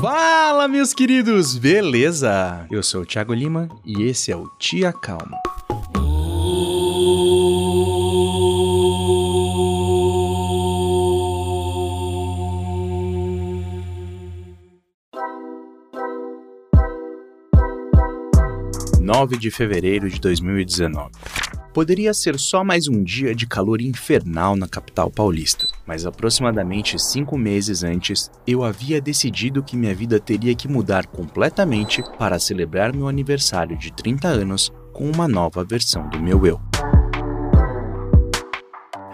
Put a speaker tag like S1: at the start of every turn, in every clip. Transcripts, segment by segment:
S1: Fala, meus queridos, beleza? Eu sou o Thiago Lima e esse é o Tia Calma. Nove de fevereiro de 2019. Poderia ser só mais um dia de calor infernal na capital paulista, mas aproximadamente cinco meses antes eu havia decidido que minha vida teria que mudar completamente para celebrar meu aniversário de 30 anos com uma nova versão do meu eu.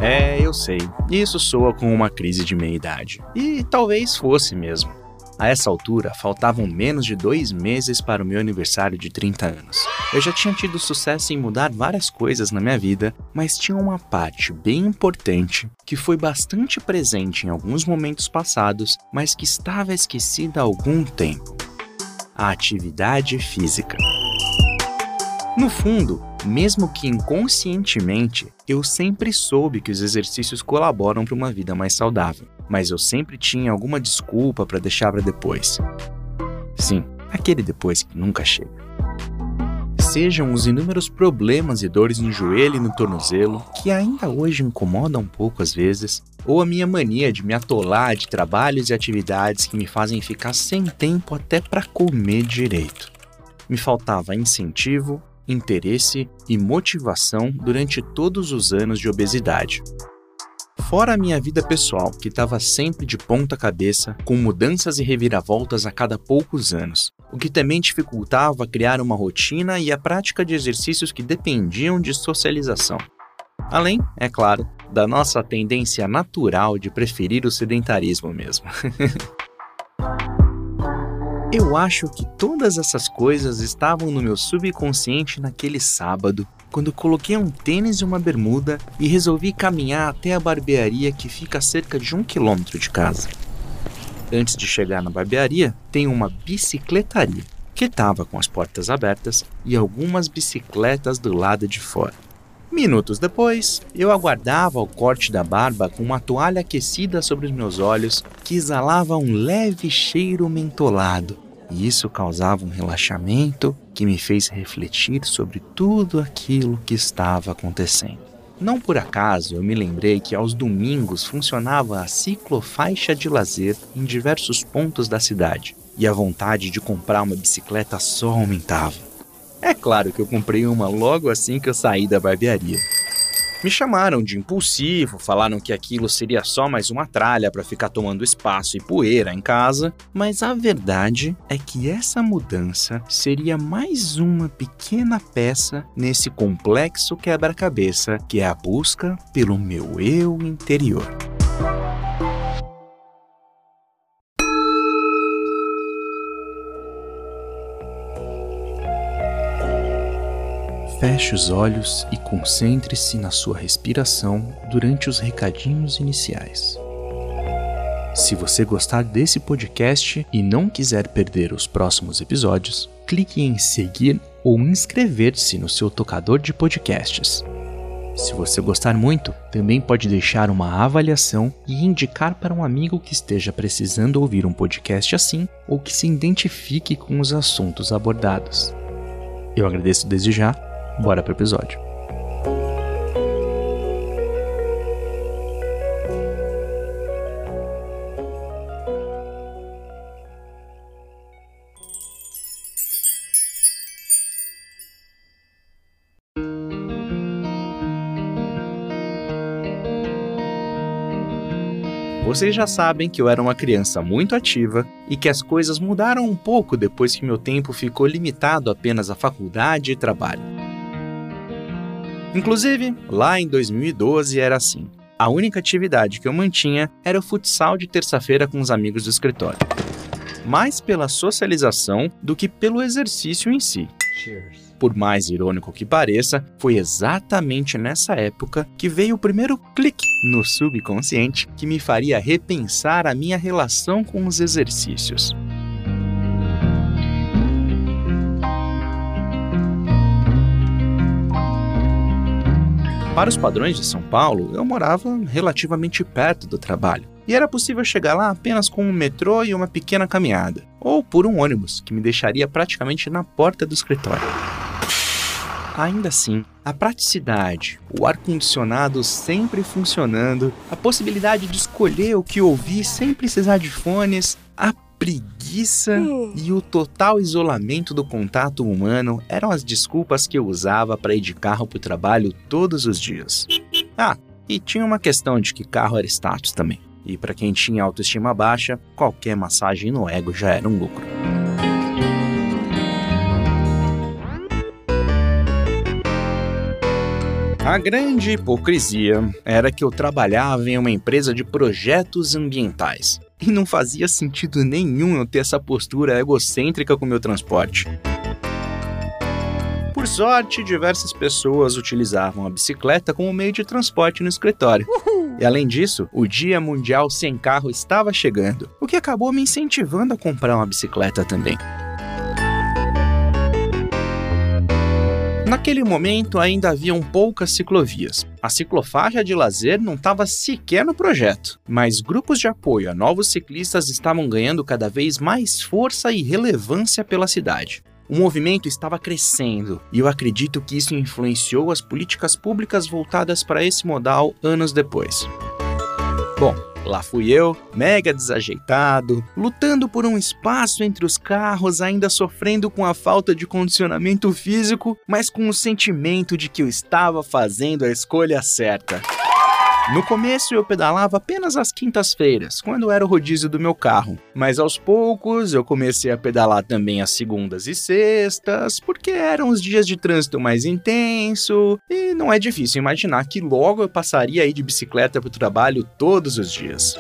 S1: É, eu sei, isso soa como uma crise de meia-idade. E talvez fosse mesmo. A essa altura, faltavam menos de dois meses para o meu aniversário de 30 anos. Eu já tinha tido sucesso em mudar várias coisas na minha vida, mas tinha uma parte bem importante que foi bastante presente em alguns momentos passados, mas que estava esquecida há algum tempo: a atividade física. No fundo, mesmo que inconscientemente, eu sempre soube que os exercícios colaboram para uma vida mais saudável, mas eu sempre tinha alguma desculpa para deixar para depois. Sim, aquele depois que nunca chega. Sejam os inúmeros problemas e dores no joelho e no tornozelo, que ainda hoje incomodam um pouco às vezes, ou a minha mania de me atolar de trabalhos e atividades que me fazem ficar sem tempo até para comer direito. Me faltava incentivo, interesse e motivação durante todos os anos de obesidade. Fora a minha vida pessoal, que estava sempre de ponta cabeça, com mudanças e reviravoltas a cada poucos anos, o que também dificultava criar uma rotina e a prática de exercícios que dependiam de socialização. Além, é claro, da nossa tendência natural de preferir o sedentarismo mesmo. Eu acho que todas essas coisas estavam no meu subconsciente naquele sábado, quando coloquei um tênis e uma bermuda e resolvi caminhar até a barbearia que fica a cerca de um quilômetro de casa. Antes de chegar na barbearia, tem uma bicicletaria, que estava com as portas abertas e algumas bicicletas do lado de fora. Minutos depois, eu aguardava o corte da barba com uma toalha aquecida sobre os meus olhos que exalava um leve cheiro mentolado e isso causava um relaxamento que me fez refletir sobre tudo aquilo que estava acontecendo. Não por acaso eu me lembrei que aos domingos funcionava a ciclofaixa de lazer em diversos pontos da cidade e a vontade de comprar uma bicicleta só aumentava. É claro que eu comprei uma logo assim que eu saí da barbearia. Me chamaram de impulsivo, falaram que aquilo seria só mais uma tralha para ficar tomando espaço e poeira em casa, mas a verdade é que essa mudança seria mais uma pequena peça nesse complexo quebra-cabeça que é a busca pelo meu eu interior. Feche os olhos e concentre-se na sua respiração durante os recadinhos iniciais. Se você gostar desse podcast e não quiser perder os próximos episódios, clique em seguir ou inscrever-se no seu tocador de podcasts. Se você gostar muito, também pode deixar uma avaliação e indicar para um amigo que esteja precisando ouvir um podcast assim ou que se identifique com os assuntos abordados. Eu agradeço desde já Bora pro episódio. Vocês já sabem que eu era uma criança muito ativa e que as coisas mudaram um pouco depois que meu tempo ficou limitado apenas à faculdade e trabalho. Inclusive, lá em 2012 era assim. A única atividade que eu mantinha era o futsal de terça-feira com os amigos do escritório. Mais pela socialização do que pelo exercício em si. Cheers. Por mais irônico que pareça, foi exatamente nessa época que veio o primeiro clique no subconsciente que me faria repensar a minha relação com os exercícios. Para os padrões de São Paulo, eu morava relativamente perto do trabalho. e era possível chegar lá apenas com um metrô e uma pequena caminhada, ou por um ônibus que me deixaria praticamente na porta do escritório. Ainda assim, a praticidade, o ar-condicionado sempre funcionando, a possibilidade de escolher o que ouvir sem precisar de fones, preguiça e o total isolamento do contato humano eram as desculpas que eu usava para ir de carro para o trabalho todos os dias. Ah, e tinha uma questão de que carro era status também. E para quem tinha autoestima baixa, qualquer massagem no ego já era um lucro. A grande hipocrisia era que eu trabalhava em uma empresa de projetos ambientais e não fazia sentido nenhum eu ter essa postura egocêntrica com meu transporte. Por sorte, diversas pessoas utilizavam a bicicleta como meio de transporte no escritório. Uhul. E além disso, o Dia Mundial Sem Carro estava chegando, o que acabou me incentivando a comprar uma bicicleta também. Naquele momento ainda haviam poucas ciclovias. A ciclofaixa de lazer não estava sequer no projeto, mas grupos de apoio a novos ciclistas estavam ganhando cada vez mais força e relevância pela cidade. O movimento estava crescendo e eu acredito que isso influenciou as políticas públicas voltadas para esse modal anos depois. Bom, Lá fui eu, mega desajeitado, lutando por um espaço entre os carros, ainda sofrendo com a falta de condicionamento físico, mas com o sentimento de que eu estava fazendo a escolha certa. No começo eu pedalava apenas às quintas-feiras, quando era o rodízio do meu carro, mas aos poucos eu comecei a pedalar também às segundas e sextas, porque eram os dias de trânsito mais intenso, e não é difícil imaginar que logo eu passaria aí de bicicleta para o trabalho todos os dias.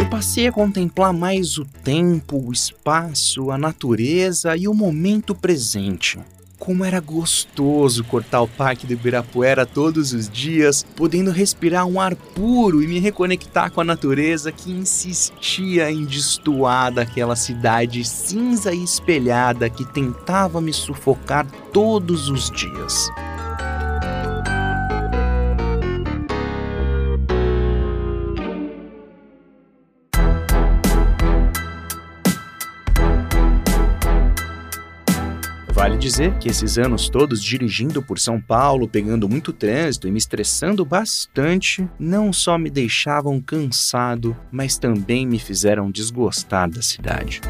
S1: Eu passei a contemplar mais o tempo, o espaço, a natureza e o momento presente como era gostoso cortar o parque do Ibirapuera todos os dias, podendo respirar um ar puro e me reconectar com a natureza que insistia em destoar daquela cidade cinza e espelhada que tentava me sufocar todos os dias. Dizer que esses anos todos dirigindo por São Paulo, pegando muito trânsito e me estressando bastante, não só me deixavam cansado, mas também me fizeram desgostar da cidade.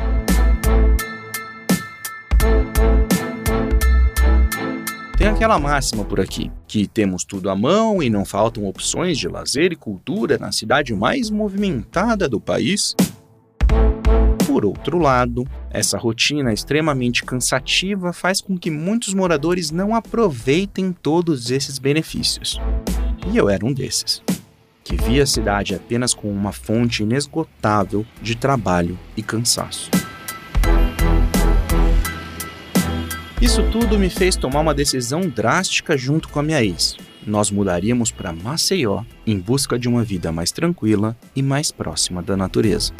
S1: Tem aquela máxima por aqui, que temos tudo à mão e não faltam opções de lazer e cultura na cidade mais movimentada do país. Por outro lado, essa rotina extremamente cansativa faz com que muitos moradores não aproveitem todos esses benefícios. E eu era um desses, que via a cidade apenas como uma fonte inesgotável de trabalho e cansaço. Isso tudo me fez tomar uma decisão drástica junto com a minha ex. Nós mudaríamos para Maceió em busca de uma vida mais tranquila e mais próxima da natureza.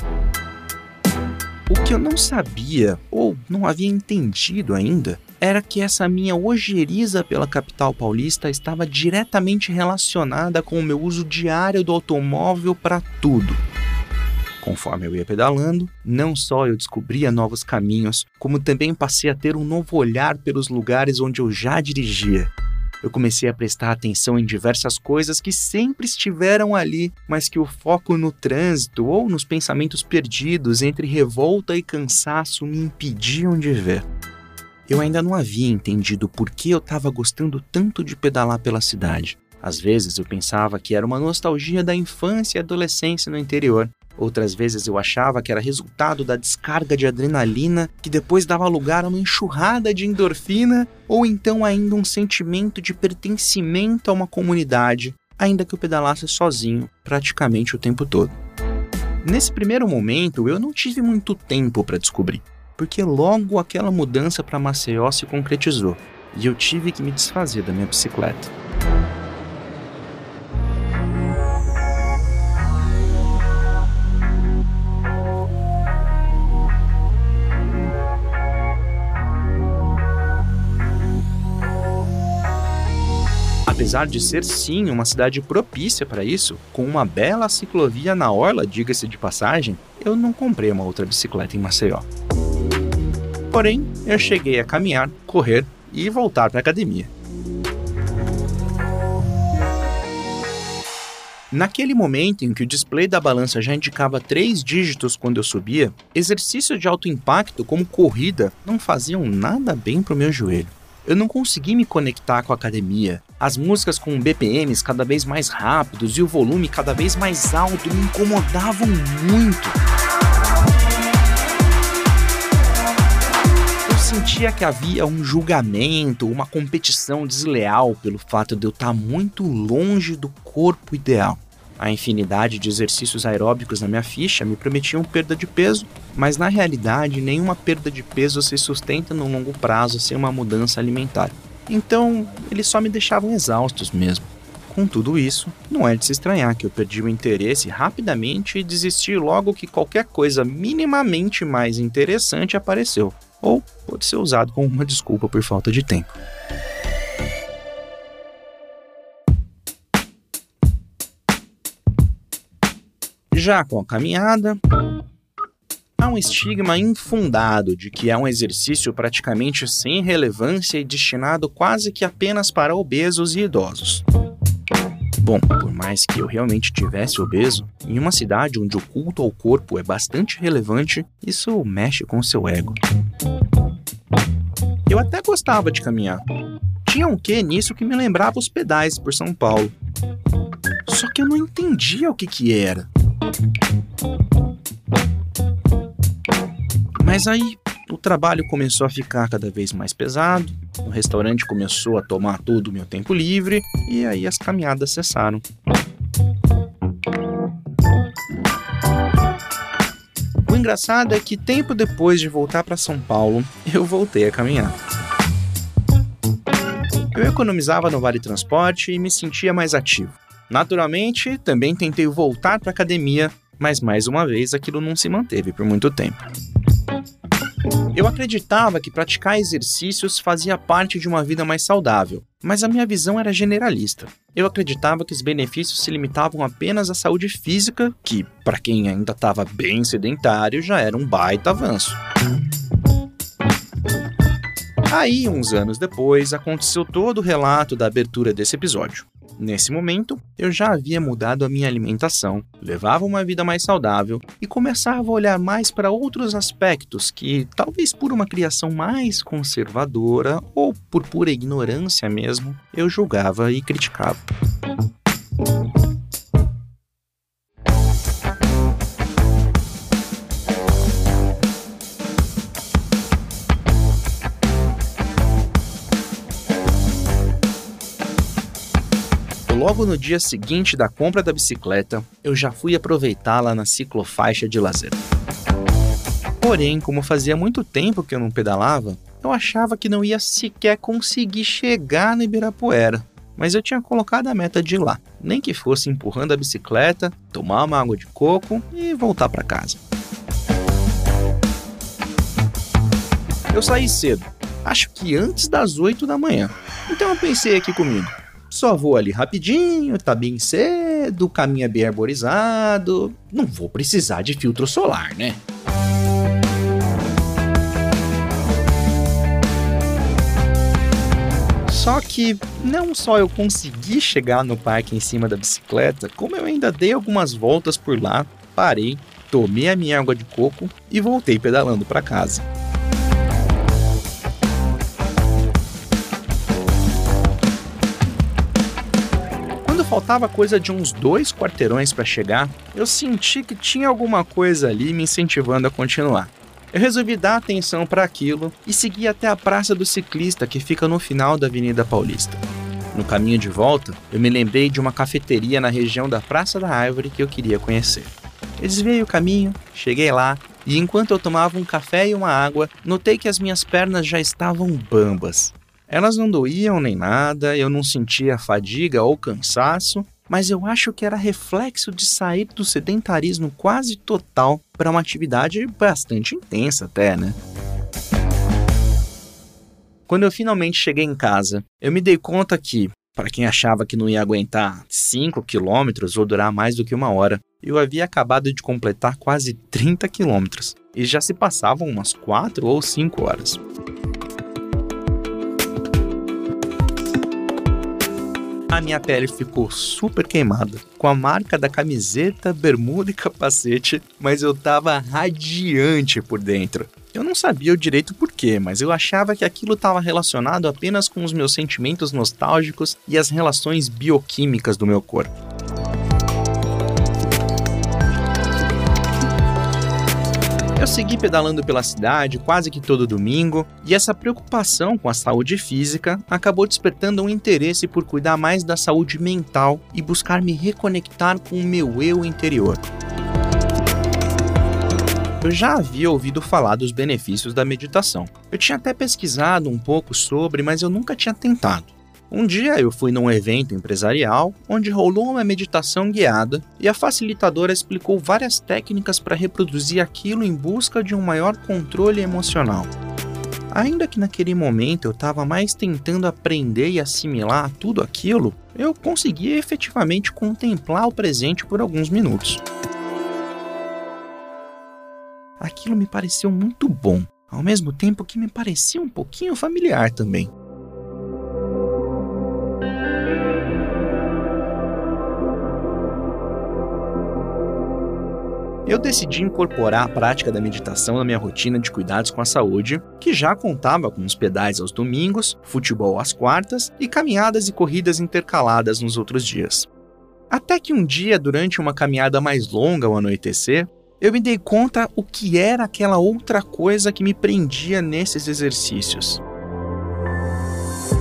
S1: O que eu não sabia, ou não havia entendido ainda, era que essa minha ojeriza pela capital paulista estava diretamente relacionada com o meu uso diário do automóvel para tudo. Conforme eu ia pedalando, não só eu descobria novos caminhos, como também passei a ter um novo olhar pelos lugares onde eu já dirigia eu comecei a prestar atenção em diversas coisas que sempre estiveram ali, mas que o foco no trânsito ou nos pensamentos perdidos entre revolta e cansaço me impediam de ver. Eu ainda não havia entendido por que eu estava gostando tanto de pedalar pela cidade. Às vezes eu pensava que era uma nostalgia da infância e adolescência no interior, Outras vezes eu achava que era resultado da descarga de adrenalina que depois dava lugar a uma enxurrada de endorfina ou então ainda um sentimento de pertencimento a uma comunidade, ainda que eu pedalasse sozinho praticamente o tempo todo. Nesse primeiro momento eu não tive muito tempo para descobrir, porque logo aquela mudança para Maceió se concretizou e eu tive que me desfazer da minha bicicleta. Apesar de ser sim uma cidade propícia para isso, com uma bela ciclovia na orla, diga-se de passagem, eu não comprei uma outra bicicleta em Maceió. Porém, eu cheguei a caminhar, correr e voltar para a academia. Naquele momento em que o display da balança já indicava três dígitos quando eu subia, exercícios de alto impacto como corrida não faziam nada bem para o meu joelho. Eu não consegui me conectar com a academia. As músicas com BPMs cada vez mais rápidos e o volume cada vez mais alto me incomodavam muito. Eu sentia que havia um julgamento, uma competição desleal pelo fato de eu estar muito longe do corpo ideal. A infinidade de exercícios aeróbicos na minha ficha me prometiam perda de peso, mas na realidade nenhuma perda de peso se sustenta no longo prazo sem uma mudança alimentar. Então, eles só me deixavam exaustos mesmo. Com tudo isso, não é de se estranhar que eu perdi o interesse rapidamente e desisti logo que qualquer coisa minimamente mais interessante apareceu, ou pode ser usado como uma desculpa por falta de tempo. Já com a caminhada, há um estigma infundado de que é um exercício praticamente sem relevância e destinado quase que apenas para obesos e idosos. Bom, por mais que eu realmente tivesse obeso, em uma cidade onde o culto ao corpo é bastante relevante, isso mexe com o seu ego. Eu até gostava de caminhar. Tinha um quê nisso que me lembrava os pedais por São Paulo. Só que eu não entendia o que que era. Mas aí o trabalho começou a ficar cada vez mais pesado, o restaurante começou a tomar todo o meu tempo livre e aí as caminhadas cessaram. O engraçado é que tempo depois de voltar para São Paulo, eu voltei a caminhar. Eu economizava no vale transporte e me sentia mais ativo. Naturalmente, também tentei voltar para a academia, mas mais uma vez aquilo não se manteve por muito tempo. Eu acreditava que praticar exercícios fazia parte de uma vida mais saudável, mas a minha visão era generalista. Eu acreditava que os benefícios se limitavam apenas à saúde física, que, para quem ainda estava bem sedentário, já era um baita avanço. Aí, uns anos depois, aconteceu todo o relato da abertura desse episódio. Nesse momento, eu já havia mudado a minha alimentação, levava uma vida mais saudável e começava a olhar mais para outros aspectos que, talvez por uma criação mais conservadora ou por pura ignorância mesmo, eu julgava e criticava. Logo no dia seguinte da compra da bicicleta, eu já fui aproveitá-la na ciclofaixa de lazer. Porém, como fazia muito tempo que eu não pedalava, eu achava que não ia sequer conseguir chegar no Ibirapuera. Mas eu tinha colocado a meta de ir lá, nem que fosse empurrando a bicicleta, tomar uma água de coco e voltar para casa. Eu saí cedo, acho que antes das 8 da manhã. Então eu pensei aqui comigo: só vou ali rapidinho, tá bem cedo, o caminho é bem arborizado. Não vou precisar de filtro solar, né? Só que não só eu consegui chegar no parque em cima da bicicleta, como eu ainda dei algumas voltas por lá, parei, tomei a minha água de coco e voltei pedalando para casa. Faltava coisa de uns dois quarteirões para chegar, eu senti que tinha alguma coisa ali me incentivando a continuar. Eu resolvi dar atenção para aquilo e segui até a Praça do Ciclista, que fica no final da Avenida Paulista. No caminho de volta, eu me lembrei de uma cafeteria na região da Praça da Árvore que eu queria conhecer. Eu desviei o caminho, cheguei lá e enquanto eu tomava um café e uma água, notei que as minhas pernas já estavam bambas. Elas não doíam nem nada, eu não sentia fadiga ou cansaço, mas eu acho que era reflexo de sair do sedentarismo quase total para uma atividade bastante intensa até, né? Quando eu finalmente cheguei em casa, eu me dei conta que, Para quem achava que não ia aguentar 5 quilômetros ou durar mais do que uma hora, eu havia acabado de completar quase 30 quilômetros e já se passavam umas 4 ou 5 horas. A minha pele ficou super queimada, com a marca da camiseta, bermuda e capacete, mas eu tava radiante por dentro. Eu não sabia o direito porquê, mas eu achava que aquilo estava relacionado apenas com os meus sentimentos nostálgicos e as relações bioquímicas do meu corpo. Segui pedalando pela cidade quase que todo domingo, e essa preocupação com a saúde física acabou despertando um interesse por cuidar mais da saúde mental e buscar me reconectar com o meu eu interior. Eu já havia ouvido falar dos benefícios da meditação. Eu tinha até pesquisado um pouco sobre, mas eu nunca tinha tentado. Um dia eu fui num evento empresarial onde rolou uma meditação guiada e a facilitadora explicou várias técnicas para reproduzir aquilo em busca de um maior controle emocional. Ainda que naquele momento eu estava mais tentando aprender e assimilar tudo aquilo, eu consegui efetivamente contemplar o presente por alguns minutos. Aquilo me pareceu muito bom, ao mesmo tempo que me parecia um pouquinho familiar também. Eu decidi incorporar a prática da meditação na minha rotina de cuidados com a saúde, que já contava com os pedais aos domingos, futebol às quartas e caminhadas e corridas intercaladas nos outros dias. Até que um dia, durante uma caminhada mais longa ao anoitecer, eu me dei conta o que era aquela outra coisa que me prendia nesses exercícios: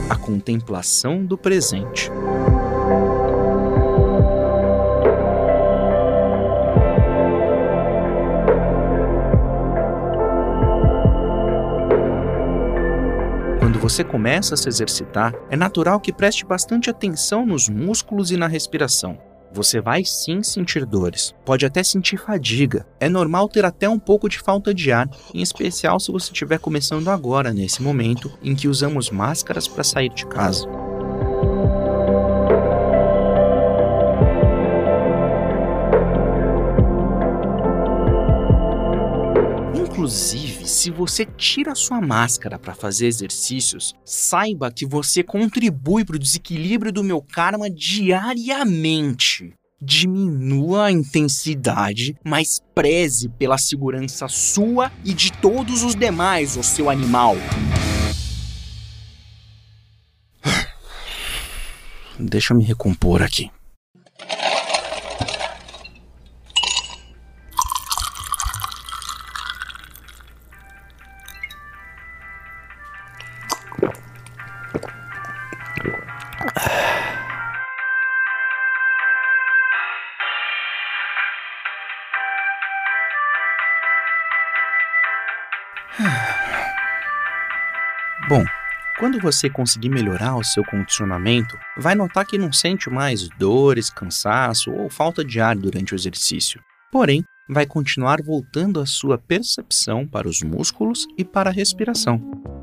S1: a contemplação do presente. Você começa a se exercitar, é natural que preste bastante atenção nos músculos e na respiração. Você vai sim sentir dores, pode até sentir fadiga. É normal ter até um pouco de falta de ar, em especial se você estiver começando agora, nesse momento em que usamos máscaras para sair de casa. Inclusive, se você tira sua máscara para fazer exercícios, saiba que você contribui para o desequilíbrio do meu karma diariamente. Diminua a intensidade, mas preze pela segurança sua e de todos os demais, o seu animal. Deixa eu me recompor aqui. Bom, quando você conseguir melhorar o seu condicionamento, vai notar que não sente mais dores, cansaço ou falta de ar durante o exercício. Porém, vai continuar voltando a sua percepção para os músculos e para a respiração.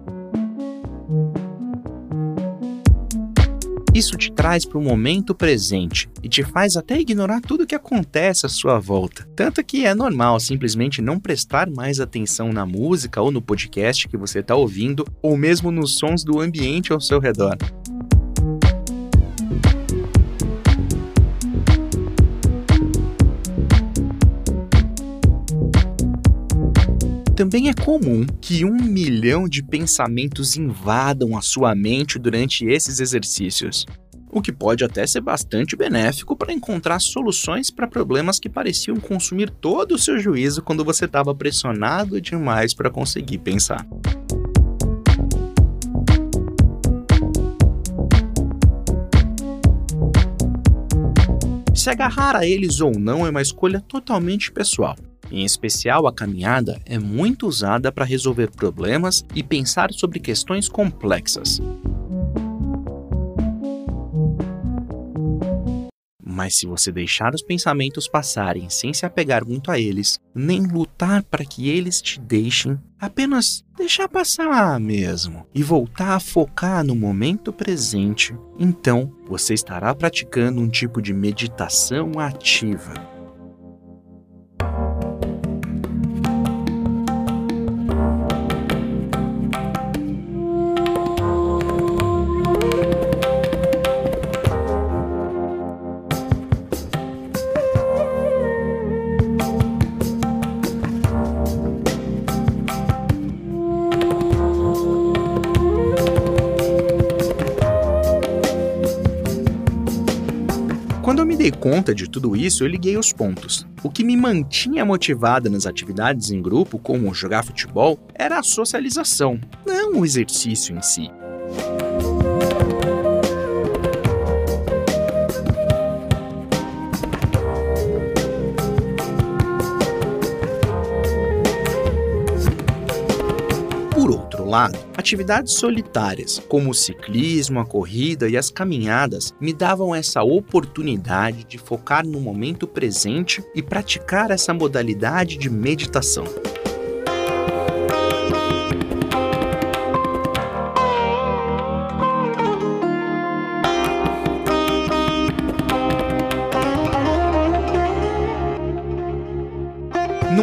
S1: Isso te traz para o momento presente e te faz até ignorar tudo que acontece à sua volta. Tanto que é normal simplesmente não prestar mais atenção na música ou no podcast que você está ouvindo, ou mesmo nos sons do ambiente ao seu redor. Também é comum que um milhão de pensamentos invadam a sua mente durante esses exercícios, o que pode até ser bastante benéfico para encontrar soluções para problemas que pareciam consumir todo o seu juízo quando você estava pressionado demais para conseguir pensar. Se agarrar a eles ou não é uma escolha totalmente pessoal. Em especial, a caminhada é muito usada para resolver problemas e pensar sobre questões complexas. Mas se você deixar os pensamentos passarem sem se apegar muito a eles, nem lutar para que eles te deixem, apenas deixar passar mesmo e voltar a focar no momento presente, então você estará praticando um tipo de meditação ativa Quando eu me dei conta de tudo isso, eu liguei os pontos. O que me mantinha motivada nas atividades em grupo, como jogar futebol, era a socialização, não o exercício em si. Lado, atividades solitárias, como o ciclismo, a corrida e as caminhadas, me davam essa oportunidade de focar no momento presente e praticar essa modalidade de meditação.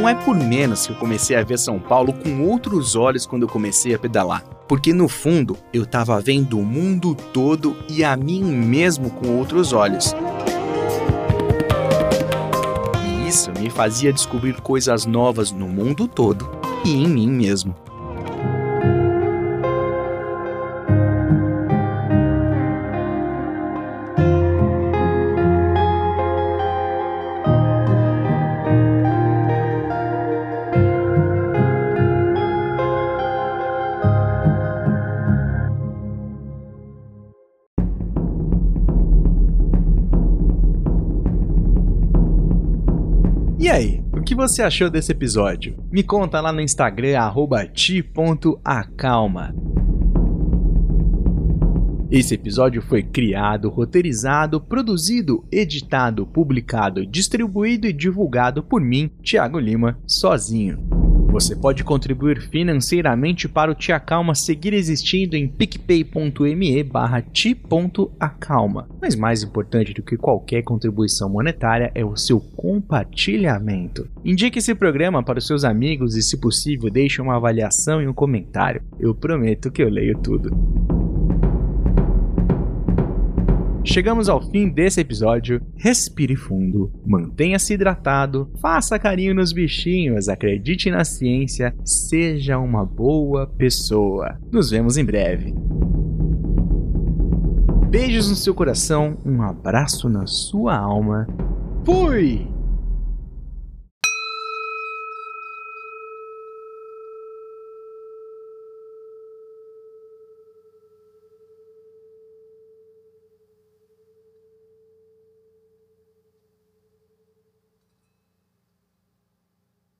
S1: Não é por menos que eu comecei a ver São Paulo com outros olhos quando eu comecei a pedalar. Porque no fundo eu estava vendo o mundo todo e a mim mesmo com outros olhos. E isso me fazia descobrir coisas novas no mundo todo e em mim mesmo. Que você achou desse episódio? Me conta lá no Instagram, ti.acalma. Esse episódio foi criado, roteirizado, produzido, editado, publicado, distribuído e divulgado por mim, Thiago Lima, sozinho. Você pode contribuir financeiramente para o Tia Calma seguir existindo em picpay.me barra ti.acalma. Mas mais importante do que qualquer contribuição monetária é o seu compartilhamento. Indique esse programa para os seus amigos e, se possível, deixe uma avaliação e um comentário. Eu prometo que eu leio tudo. Chegamos ao fim desse episódio. Respire fundo, mantenha-se hidratado, faça carinho nos bichinhos, acredite na ciência, seja uma boa pessoa. Nos vemos em breve. Beijos no seu coração, um abraço na sua alma. Fui!